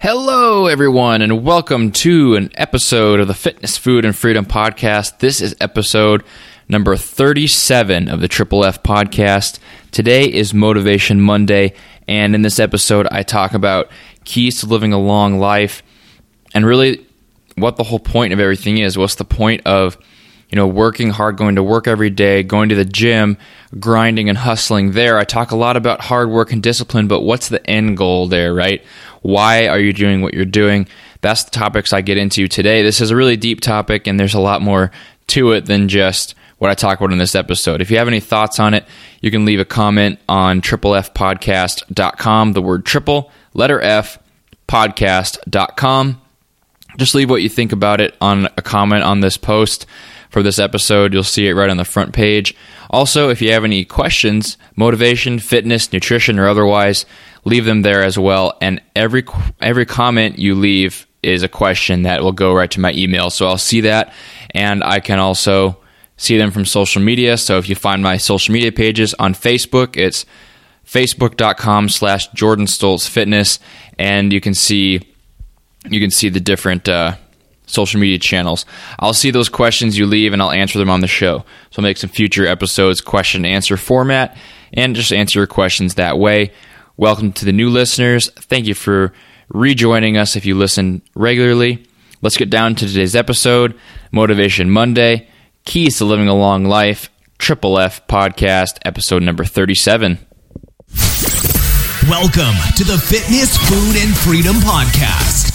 Hello, everyone, and welcome to an episode of the Fitness, Food, and Freedom Podcast. This is episode number 37 of the Triple F Podcast. Today is Motivation Monday, and in this episode, I talk about keys to living a long life and really what the whole point of everything is. What's the point of you know, working hard, going to work every day, going to the gym, grinding and hustling there. I talk a lot about hard work and discipline, but what's the end goal there, right? Why are you doing what you're doing? That's the topics I get into today. This is a really deep topic, and there's a lot more to it than just what I talk about in this episode. If you have any thoughts on it, you can leave a comment on triplefpodcast.com, the word triple, letter F, podcast.com. Just leave what you think about it on a comment on this post for this episode. You'll see it right on the front page. Also, if you have any questions, motivation, fitness, nutrition, or otherwise, leave them there as well. And every every comment you leave is a question that will go right to my email. So I'll see that, and I can also see them from social media. So if you find my social media pages on Facebook, it's facebook.com slash Jordan Stoltz Fitness, and you can see you can see the different uh, social media channels. I'll see those questions you leave and I'll answer them on the show. So I'll make some future episodes question and answer format and just answer your questions that way. Welcome to the new listeners. Thank you for rejoining us if you listen regularly. Let's get down to today's episode Motivation Monday Keys to Living a Long Life, Triple F Podcast, episode number 37. Welcome to the Fitness, Food, and Freedom Podcast.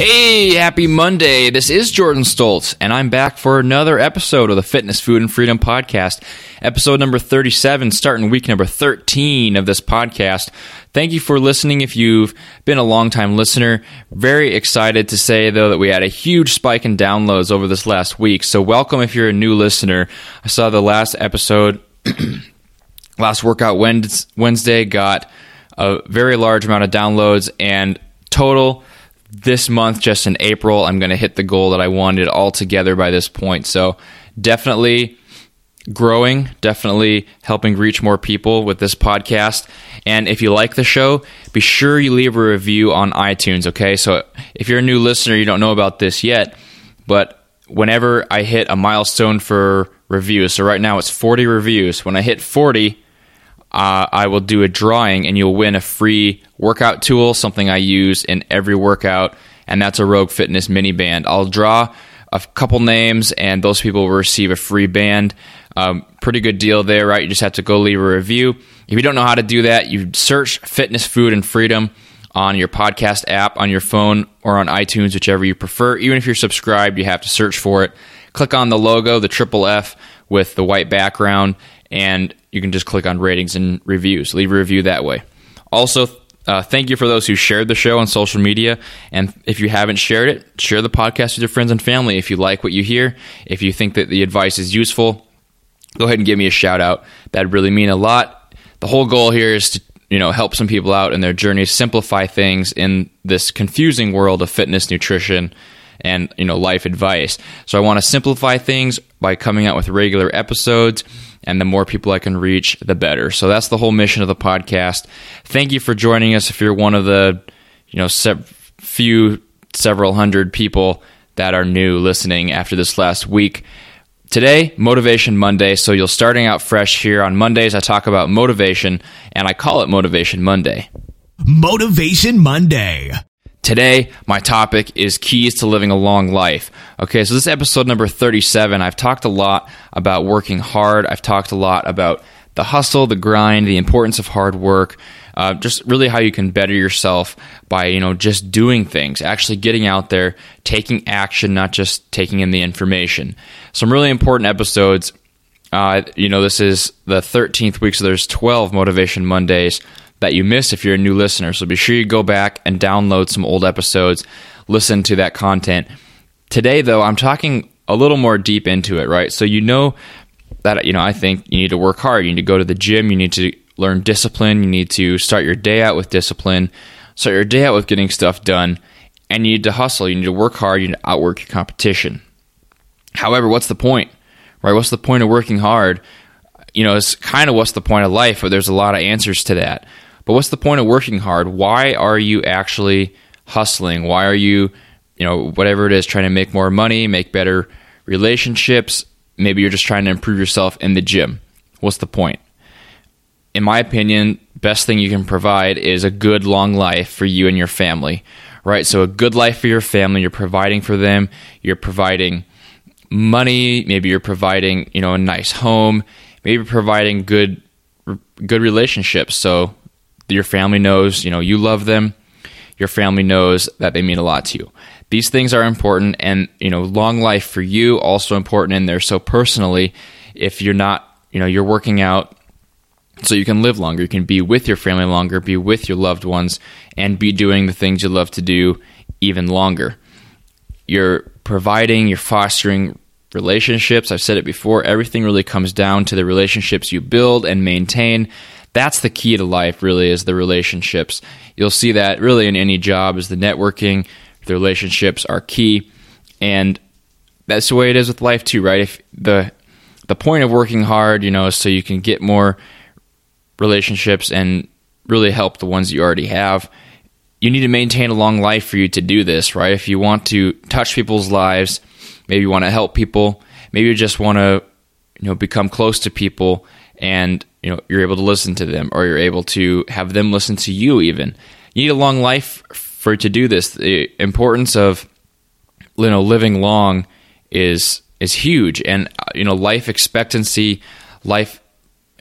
Hey, happy Monday. This is Jordan Stoltz, and I'm back for another episode of the Fitness, Food, and Freedom Podcast. Episode number 37, starting week number 13 of this podcast. Thank you for listening if you've been a long-time listener. Very excited to say, though, that we had a huge spike in downloads over this last week. So, welcome if you're a new listener. I saw the last episode, last workout Wednesday, got a very large amount of downloads and total this month, just in April, I'm going to hit the goal that I wanted altogether by this point. So definitely growing, definitely helping reach more people with this podcast. And if you like the show, be sure you leave a review on iTunes, okay? So if you're a new listener, you don't know about this yet, but whenever I hit a milestone for reviews, so right now it's 40 reviews, when I hit 40, uh, I will do a drawing and you'll win a free workout tool, something I use in every workout, and that's a Rogue Fitness mini band. I'll draw a couple names, and those people will receive a free band. Um, pretty good deal there, right? You just have to go leave a review. If you don't know how to do that, you search Fitness, Food, and Freedom on your podcast app, on your phone, or on iTunes, whichever you prefer. Even if you're subscribed, you have to search for it. Click on the logo, the triple F with the white background, and you can just click on ratings and reviews. Leave a review that way. Also, uh, thank you for those who shared the show on social media. And if you haven't shared it, share the podcast with your friends and family. If you like what you hear, if you think that the advice is useful, go ahead and give me a shout out. That'd really mean a lot. The whole goal here is to you know help some people out in their journey, simplify things in this confusing world of fitness, nutrition, and you know life advice. So I want to simplify things by coming out with regular episodes and the more people I can reach, the better. So that's the whole mission of the podcast. Thank you for joining us. If you're one of the, you know, se- few, several hundred people that are new listening after this last week. Today, Motivation Monday. So you're starting out fresh here on Mondays. I talk about motivation, and I call it Motivation Monday. Motivation Monday. Today, my topic is keys to living a long life. Okay, so this is episode number 37. I've talked a lot about working hard. I've talked a lot about the hustle, the grind, the importance of hard work, uh, just really how you can better yourself by, you know, just doing things, actually getting out there, taking action, not just taking in the information. Some really important episodes. Uh, you know, this is the 13th week, so there's 12 Motivation Mondays that you missed if you're a new listener. So be sure you go back and download some old episodes, listen to that content. Today, though, I'm talking a little more deep into it, right? So you know that you know I think you need to work hard. You need to go to the gym. You need to learn discipline. You need to start your day out with discipline. Start your day out with getting stuff done, and you need to hustle. You need to work hard. You need to outwork your competition. However, what's the point, right? What's the point of working hard? You know, it's kind of what's the point of life, but there's a lot of answers to that. But what's the point of working hard? Why are you actually hustling? Why are you, you know, whatever it is, trying to make more money, make better relationships? Maybe you're just trying to improve yourself in the gym. What's the point? In my opinion, best thing you can provide is a good long life for you and your family, right? So a good life for your family, you're providing for them, you're providing money, maybe you're providing, you know, a nice home, maybe providing good good relationships. So your family knows, you know, you love them. Your family knows that they mean a lot to you. These things are important and, you know, long life for you also important in there. So personally, if you're not, you know, you're working out so you can live longer, you can be with your family longer, be with your loved ones and be doing the things you love to do even longer. You're providing, you're fostering relationships. I've said it before, everything really comes down to the relationships you build and maintain. That's the key to life really is the relationships. You'll see that really in any job is the networking. The relationships are key. And that's the way it is with life too right? If the the point of working hard you know is so you can get more relationships and really help the ones you already have you need to maintain a long life for you to do this right? If you want to touch people's lives maybe you want to help people. Maybe you just want to you know become close to people and you know you're able to listen to them or you're able to have them listen to you even. You need a long life for to do this. The importance of you know living long is is huge. And uh, you know life expectancy life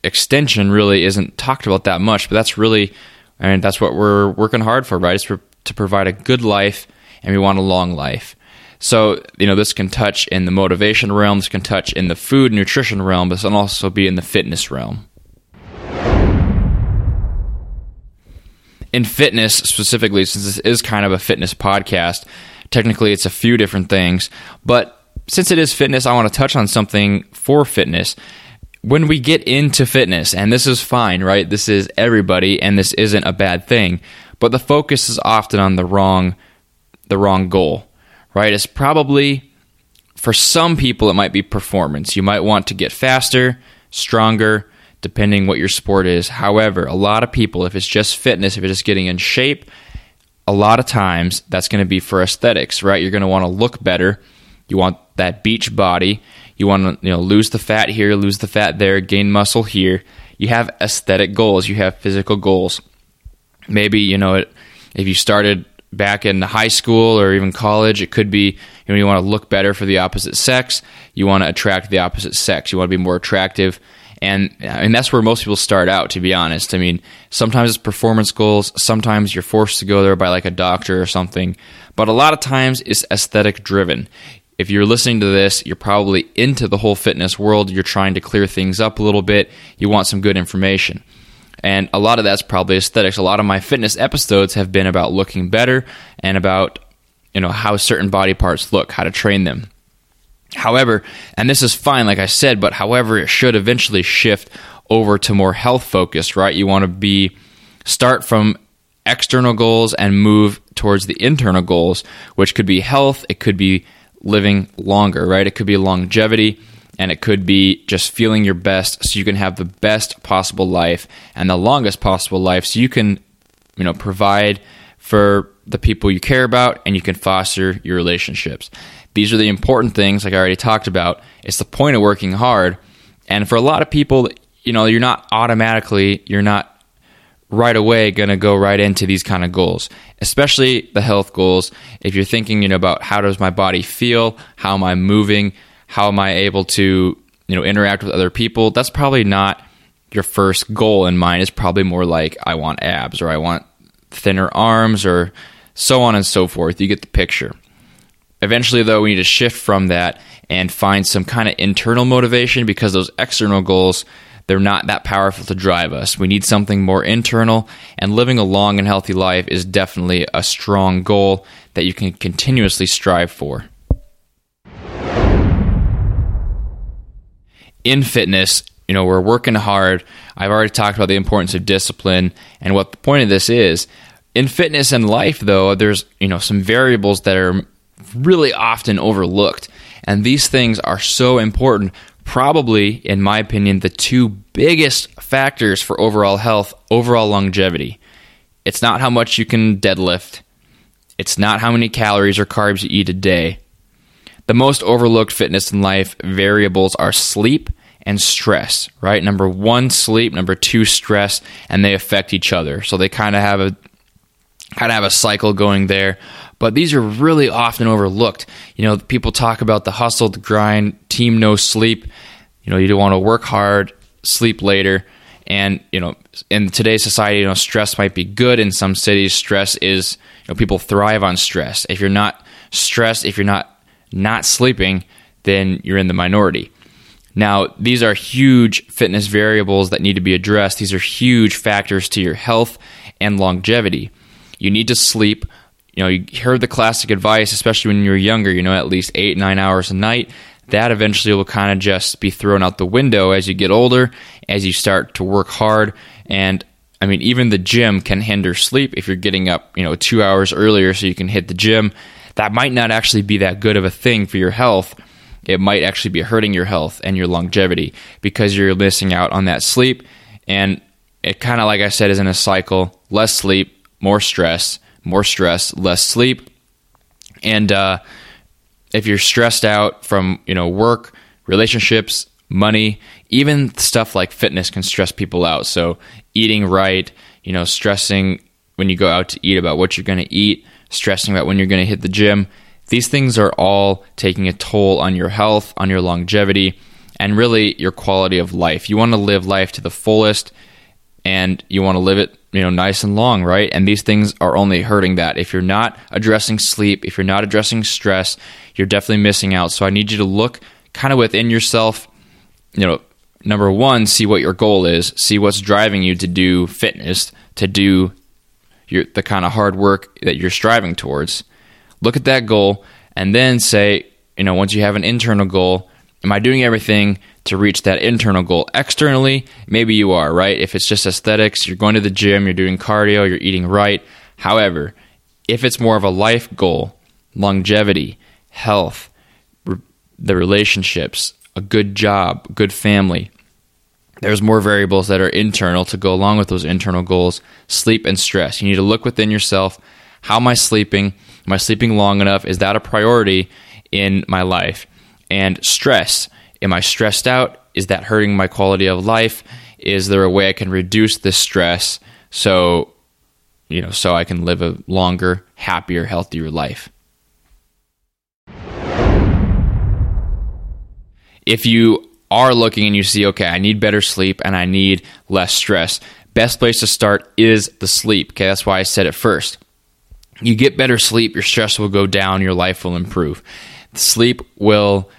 extension really isn't talked about that much but that's really I mean that's what we're working hard for right? It's for, to provide a good life and we want a long life so, you know, this can touch in the motivation realm, this can touch in the food nutrition realm, this can also be in the fitness realm. In fitness specifically, since this is kind of a fitness podcast, technically it's a few different things, but since it is fitness, I want to touch on something for fitness. When we get into fitness, and this is fine, right? This is everybody, and this isn't a bad thing, but the focus is often on the wrong, the wrong goal right? It's probably for some people it might be performance. You might want to get faster, stronger, depending what your sport is. However, a lot of people, if it's just fitness, if it's just getting in shape, a lot of times that's going to be for aesthetics, right? You're going to want to look better. You want that beach body. You want to, you know, lose the fat here, lose the fat there, gain muscle here. You have aesthetic goals. You have physical goals. Maybe, you know, if you started back in high school or even college. It could be you know you want to look better for the opposite sex. You want to attract the opposite sex. You want to be more attractive. And uh, and that's where most people start out, to be honest. I mean, sometimes it's performance goals. Sometimes you're forced to go there by like a doctor or something. But a lot of times it's aesthetic driven. If you're listening to this, you're probably into the whole fitness world. You're trying to clear things up a little bit. You want some good information. And a lot of that's probably aesthetics. A lot of my fitness episodes have been about looking better and about you know how certain body parts look, how to train them. However, and this is fine like I said, but however it should eventually shift over to more health focused, right? You want to be start from external goals and move towards the internal goals, which could be health, it could be living longer, right? It could be longevity, and it could be just feeling your best so you can have the best possible life and the longest possible life so you can you know provide for the people you care about and you can foster your relationships. These are the important things like i already talked about. It's the point of working hard. And for a lot of people you know you're not automatically you're not right away going to go right into these kind of goals especially the health goals. If you're thinking you know about how does my body feel how am i moving how am I able to you know interact with other people? That's probably not your first goal in mind. It's probably more like I want abs or I want thinner arms or so on and so forth. You get the picture. Eventually, though, we need to shift from that and find some kind of internal motivation because those external goals they're not that powerful to drive us. We need something more internal, and living a long and healthy life is definitely a strong goal that you can continuously strive for. In fitness, you know, we're working hard. I've already talked about the importance of discipline and what the point of this is. In fitness and life, though, there's, you know, some variables that are really often overlooked. And these things are so important. Probably, in my opinion, the two biggest factors for overall health, overall longevity. It's not how much you can deadlift, it's not how many calories or carbs you eat a day. The most overlooked fitness and life variables are sleep and stress, right? Number one, sleep. Number two, stress, and they affect each other. So they kind of have a kind of have a cycle going there. But these are really often overlooked. You know, people talk about the hustle, the grind, team no sleep. You know, you don't want to work hard, sleep later. And, you know, in today's society, you know, stress might be good. In some cities, stress is, you know, people thrive on stress. If you're not stressed, if you're not not sleeping, then you're in the minority. Now, these are huge fitness variables that need to be addressed. These are huge factors to your health and longevity. You need to sleep. You know, you heard the classic advice, especially when you're younger, you know, at least eight, nine hours a night. That eventually will kind of just be thrown out the window as you get older, as you start to work hard. And I mean, even the gym can hinder sleep if you're getting up, you know, two hours earlier so you can hit the gym. That might not actually be that good of a thing for your health it might actually be hurting your health and your longevity because you're missing out on that sleep. And it kind of, like I said, is in a cycle less sleep, more stress, more stress, less sleep. And uh, if you're stressed out from, you know, work, relationships, money, even stuff like fitness can stress people out. So eating right, you know, stressing when you go out to eat about what you're going to eat, stressing about when you're going to hit the gym these things are all taking a toll on your health, on your longevity, and really your quality of life. You want to live life to the fullest and you want to live it, you know, nice and long, right? And these things are only hurting that. If you're not addressing sleep, if you're not addressing stress, you're definitely missing out. So I need you to look kind of within yourself, you know, number 1, see what your goal is, see what's driving you to do fitness, to do your the kind of hard work that you're striving towards look at that goal, and then say, you know, once you have an internal goal, am I doing everything to reach that internal goal? Externally, maybe you are, right? If it's just aesthetics, you're going to the gym, you're doing cardio, you're eating right. However, if it's more of a life goal, longevity, health, re- the relationships, a good job, good family, there's more variables that are internal to go along with those internal goals sleep and stress. You need to look within yourself. How am I sleeping? Am I sleeping long enough? Is that a priority in my life? And stress. Am I stressed out? Is that hurting my quality of life? Is there a way I can reduce this stress so you know so I can live a longer, happier, healthier life? If you are looking and you see, okay, I need better sleep and I need less stress, best place to start is the sleep. Okay, that's why I said it first you get better sleep, your stress will go down, your life will improve. Sleep will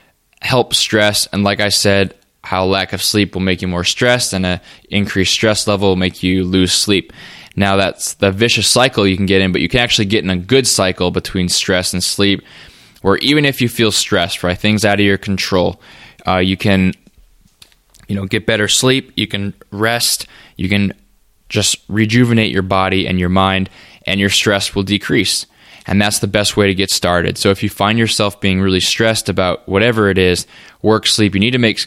help stress, and like I said, how lack of sleep will make you more stressed, and an increased stress level will make you lose sleep. Now that's the vicious cycle you can get in, but you can actually get in a good cycle between stress and sleep, where even if you feel stressed, right, things out of your control, uh, you can, you know, get better sleep. You can rest. You can just rejuvenate your body and your mind and your stress will decrease. And that's the best way to get started. So if you find yourself being really stressed about whatever it is, work, sleep, you need to make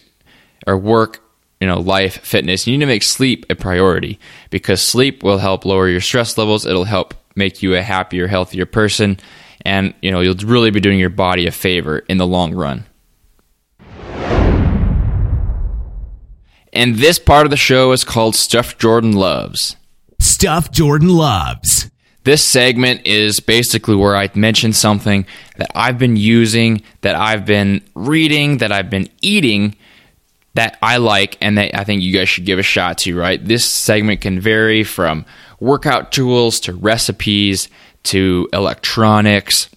or work, you know, life, fitness, you need to make sleep a priority because sleep will help lower your stress levels. It'll help make you a happier, healthier person. And, you know, you'll really be doing your body a favor in the long run. And this part of the show is called Stuff Jordan Loves. Stuff Jordan Loves. This segment is basically where I mention something that I've been using, that I've been reading, that I've been eating that I like and that I think you guys should give a shot to, right? This segment can vary from workout tools to recipes to electronics.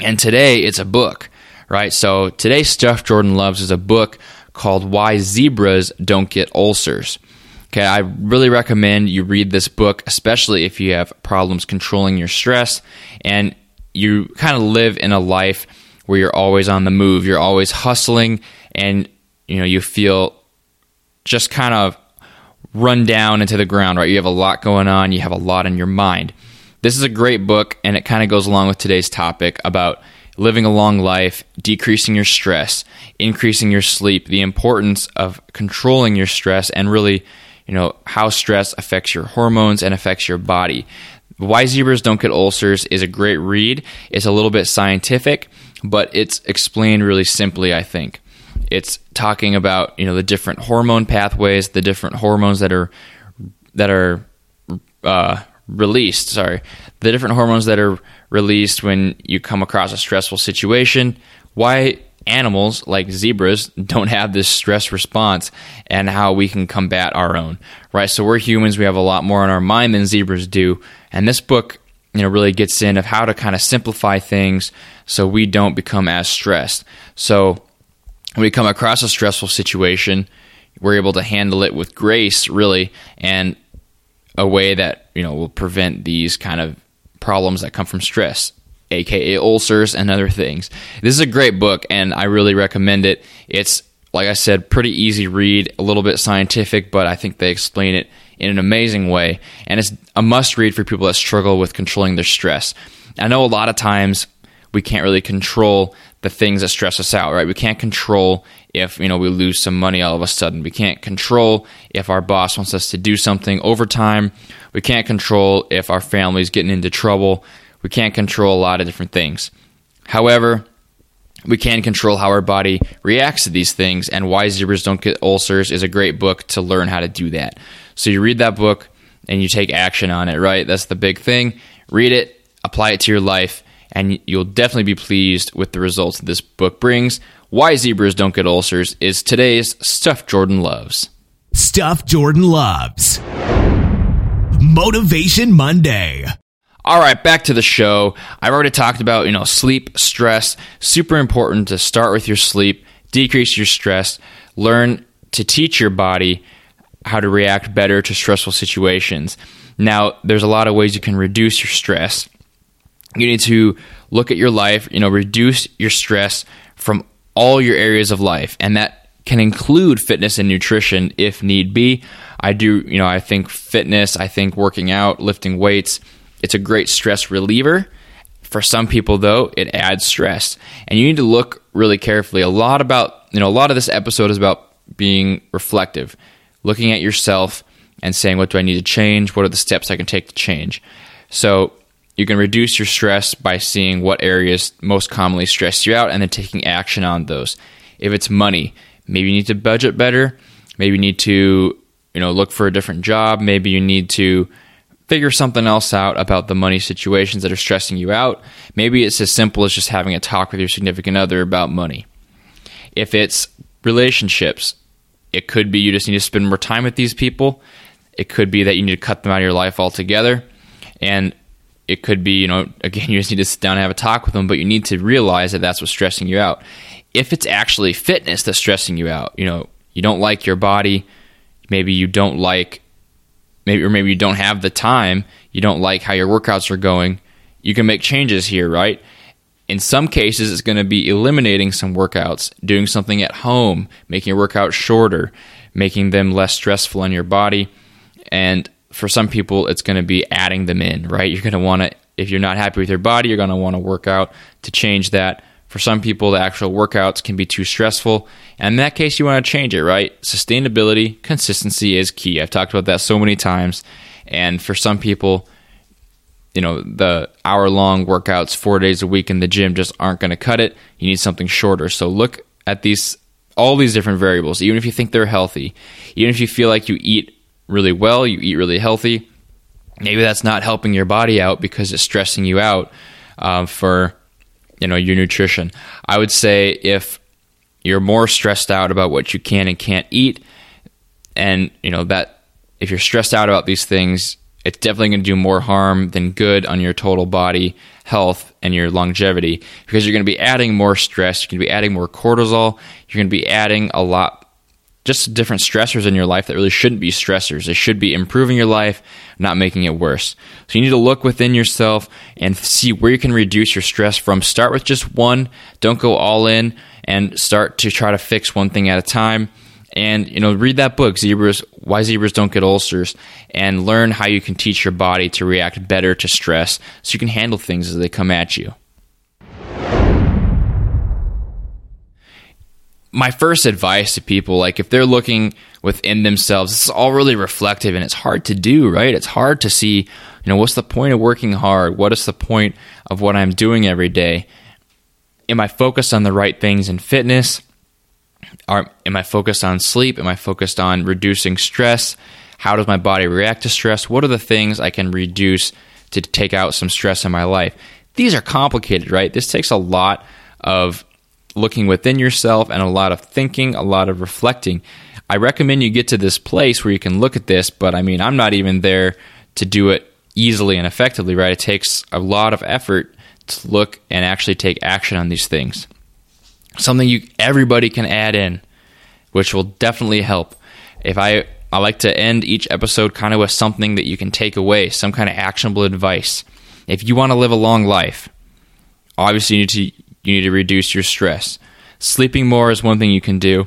And today it's a book, right? So today's stuff Jordan loves is a book called Why Zebras Don't Get Ulcers. Okay, I really recommend you read this book, especially if you have problems controlling your stress and you kind of live in a life where you're always on the move, you're always hustling, and you know you feel just kind of run down into the ground, right? You have a lot going on, you have a lot in your mind. This is a great book, and it kind of goes along with today's topic about living a long life, decreasing your stress, increasing your sleep, the importance of controlling your stress, and really, you know, how stress affects your hormones and affects your body. Why Zebras Don't Get Ulcers is a great read. It's a little bit scientific, but it's explained really simply, I think. It's talking about, you know, the different hormone pathways, the different hormones that are that are uh, released, sorry, the different hormones that are released when you come across a stressful situation, why animals like zebras don't have this stress response and how we can combat our own right? So we're humans. We have a lot more on our mind than zebras do. And this book you know really gets in of how to kind of simplify things so we don't become as stressed. So when we come across a stressful situation we're able to handle it with grace really and a way that you know will prevent these kind of problems that come from stress aka ulcers and other things. This is a great book and i really recommend it. It's like i said pretty easy read a little bit scientific but i think they explain it in an amazing way. And it's a must read for people that struggle with controlling their stress. I know a lot of times we can't really control the things that stress us out, right? We can't control if, you know, we lose some money all of a sudden. We can't control if our boss wants us to do something overtime. We can't control if our family's getting into trouble. We can't control a lot of different things. However, we can control how our body reacts to these things, and Why Zebras Don't Get Ulcers is a great book to learn how to do that. So you read that book and you take action on it, right? That's the big thing. Read it, apply it to your life, and you'll definitely be pleased with the results this book brings. Why Zebras Don't Get Ulcers is today's Stuff Jordan Loves. Stuff Jordan Loves. Motivation Monday. All right, back to the show. I've already talked about, you know, sleep, stress. Super important to start with your sleep, decrease your stress, learn to teach your body how to react better to stressful situations. Now, there's a lot of ways you can reduce your stress you need to look at your life, you know, reduce your stress from all your areas of life. And that can include fitness and nutrition if need be. I do, you know, I think fitness, I think working out, lifting weights, it's a great stress reliever. For some people though, it adds stress. And you need to look really carefully. A lot about, you know, a lot of this episode is about being reflective, looking at yourself and saying, what do I need to change? What are the steps I can take to change? So you can reduce your stress by seeing what areas most commonly stress you out and then taking action on those. If it's money, maybe you need to budget better. Maybe you need to, you know, look for a different job. Maybe you need to figure something else out about the money situations that are stressing you out. Maybe it's as simple as just having a talk with your significant other about money. If it's relationships, it could be you just need to spend more time with these people. It could be that you need to cut them out of your life altogether. And it could be, you know, again, you just need to sit down and have a talk with them, but you need to realize that that's what's stressing you out. If it's actually fitness that's stressing you out, you know, you don't like your body, maybe you don't like, maybe, or maybe you don't have the time, you don't like how your workouts are going, you can make changes here, right? In some cases, it's going to be eliminating some workouts, doing something at home, making your workout shorter, making them less stressful on your body. And for some people, it's going to be adding them in, right? You're going to want to, if you're not happy with your body, you're going to want to work out to change that. For some people, the actual workouts can be too stressful. And in that case, you want to change it, right? Sustainability, consistency is key. I've talked about that so many times. And for some people, you know, the hour long workouts four days a week in the gym just aren't going to cut it. You need something shorter. So look at these, all these different variables, even if you think they're healthy, even if you feel like you eat really well, you eat really healthy. Maybe that's not helping your body out because it's stressing you out uh, for you know your nutrition. I would say if you're more stressed out about what you can and can't eat, and you know that if you're stressed out about these things, it's definitely going to do more harm than good on your total body health and your longevity because you're going to be adding more stress. You're going to be adding more cortisol. You're going to be adding a lot just different stressors in your life that really shouldn't be stressors. They should be improving your life, not making it worse. So you need to look within yourself and see where you can reduce your stress from. Start with just one. Don't go all in and start to try to fix one thing at a time. And you know, read that book, Zebras: Why Zebras Don't Get Ulcers, and learn how you can teach your body to react better to stress, so you can handle things as they come at you. My first advice to people, like if they're looking within themselves, it's all really reflective and it's hard to do, right? It's hard to see, you know, what's the point of working hard? What is the point of what I'm doing every day? Am I focused on the right things in fitness? Are, am I focused on sleep? Am I focused on reducing stress? How does my body react to stress? What are the things I can reduce to take out some stress in my life? These are complicated, right? This takes a lot of looking within yourself and a lot of thinking, a lot of reflecting. I recommend you get to this place where you can look at this, but I mean, I'm not even there to do it easily and effectively, right? It takes a lot of effort to look and actually take action on these things. Something you everybody can add in, which will definitely help. If I I like to end each episode kind of with something that you can take away, some kind of actionable advice. If you want to live a long life, obviously you need to you need to reduce your stress. Sleeping more is one thing you can do.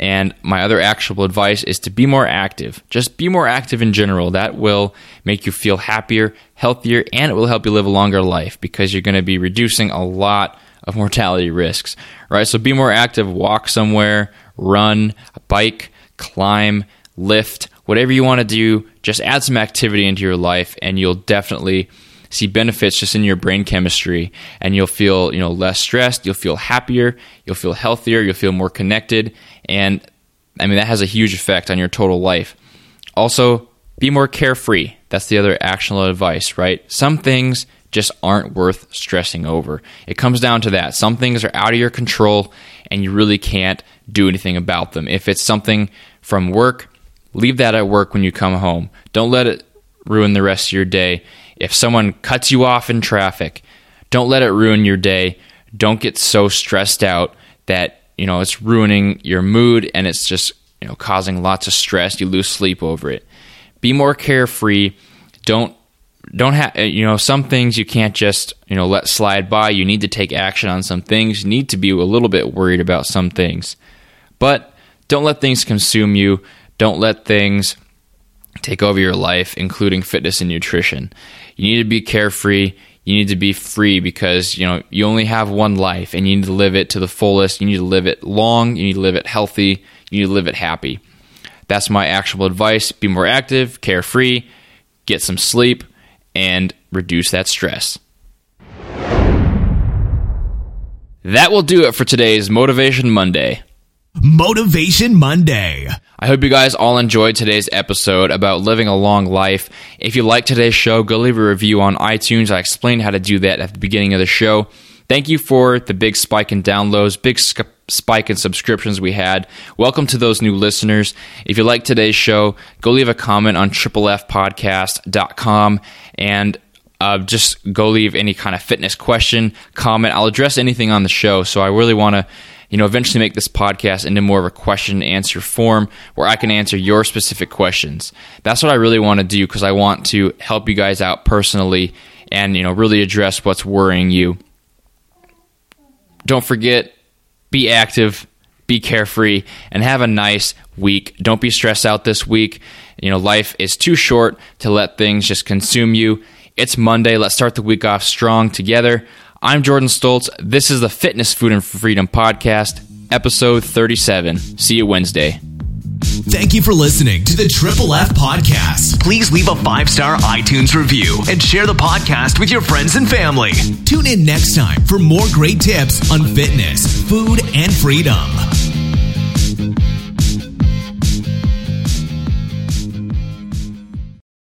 And my other actionable advice is to be more active. Just be more active in general. That will make you feel happier, healthier, and it will help you live a longer life because you're going to be reducing a lot of mortality risks. Right? So be more active, walk somewhere, run, bike, climb, lift, whatever you want to do, just add some activity into your life and you'll definitely see benefits just in your brain chemistry and you'll feel you know less stressed you'll feel happier you'll feel healthier you'll feel more connected and i mean that has a huge effect on your total life. Also be more carefree. That's the other actionable advice right? Some things just aren't worth stressing over. It comes down to that. Some things are out of your control and you really can't do anything about them. If it's something from work leave that at work when you come home. Don't let it ruin the rest of your day if someone cuts you off in traffic, don't let it ruin your day. Don't get so stressed out that, you know, it's ruining your mood and it's just, you know, causing lots of stress. You lose sleep over it. Be more carefree. Don't don't have eh, you know some things you can't just you know let slide by you need to take action on some things you need to be a little bit worried about some things but don't let things consume you don't let things take over your life, including fitness and nutrition. You need to be carefree. You need to be free because you know you only have one life, and you need to live it to the fullest. You need to live it long. You need to live it healthy. You need to live it happy. That's my actual advice. Be more active, carefree, get some sleep, and reduce that stress. That will do it for today's Motivation Monday. Motivation Monday. I hope you guys all enjoyed today's episode about living a long life. If you like today's show, go leave a review on iTunes. I explained how to do that at the beginning of the show. Thank you for the big spike in downloads, big spike in subscriptions we had. Welcome to those new listeners. If you like today's show, go leave a comment on triplefpodcast.com and uh, just go leave any kind of fitness question, comment. I'll address anything on the show. So I really want to you know, eventually make this podcast into more of a question and answer form where I can answer your specific questions. That's what I really want to do because I want to help you guys out personally and, you know, really address what's worrying you. Don't forget, be active, be carefree, and have a nice week. Don't be stressed out this week. You know, life is too short to let things just consume you. It's Monday. Let's start the week off strong together. I'm Jordan Stoltz. This is the Fitness, Food, and Freedom Podcast, episode 37. See you Wednesday. Thank you for listening to the Triple F Podcast. Please leave a five star iTunes review and share the podcast with your friends and family. Tune in next time for more great tips on fitness, food, and freedom.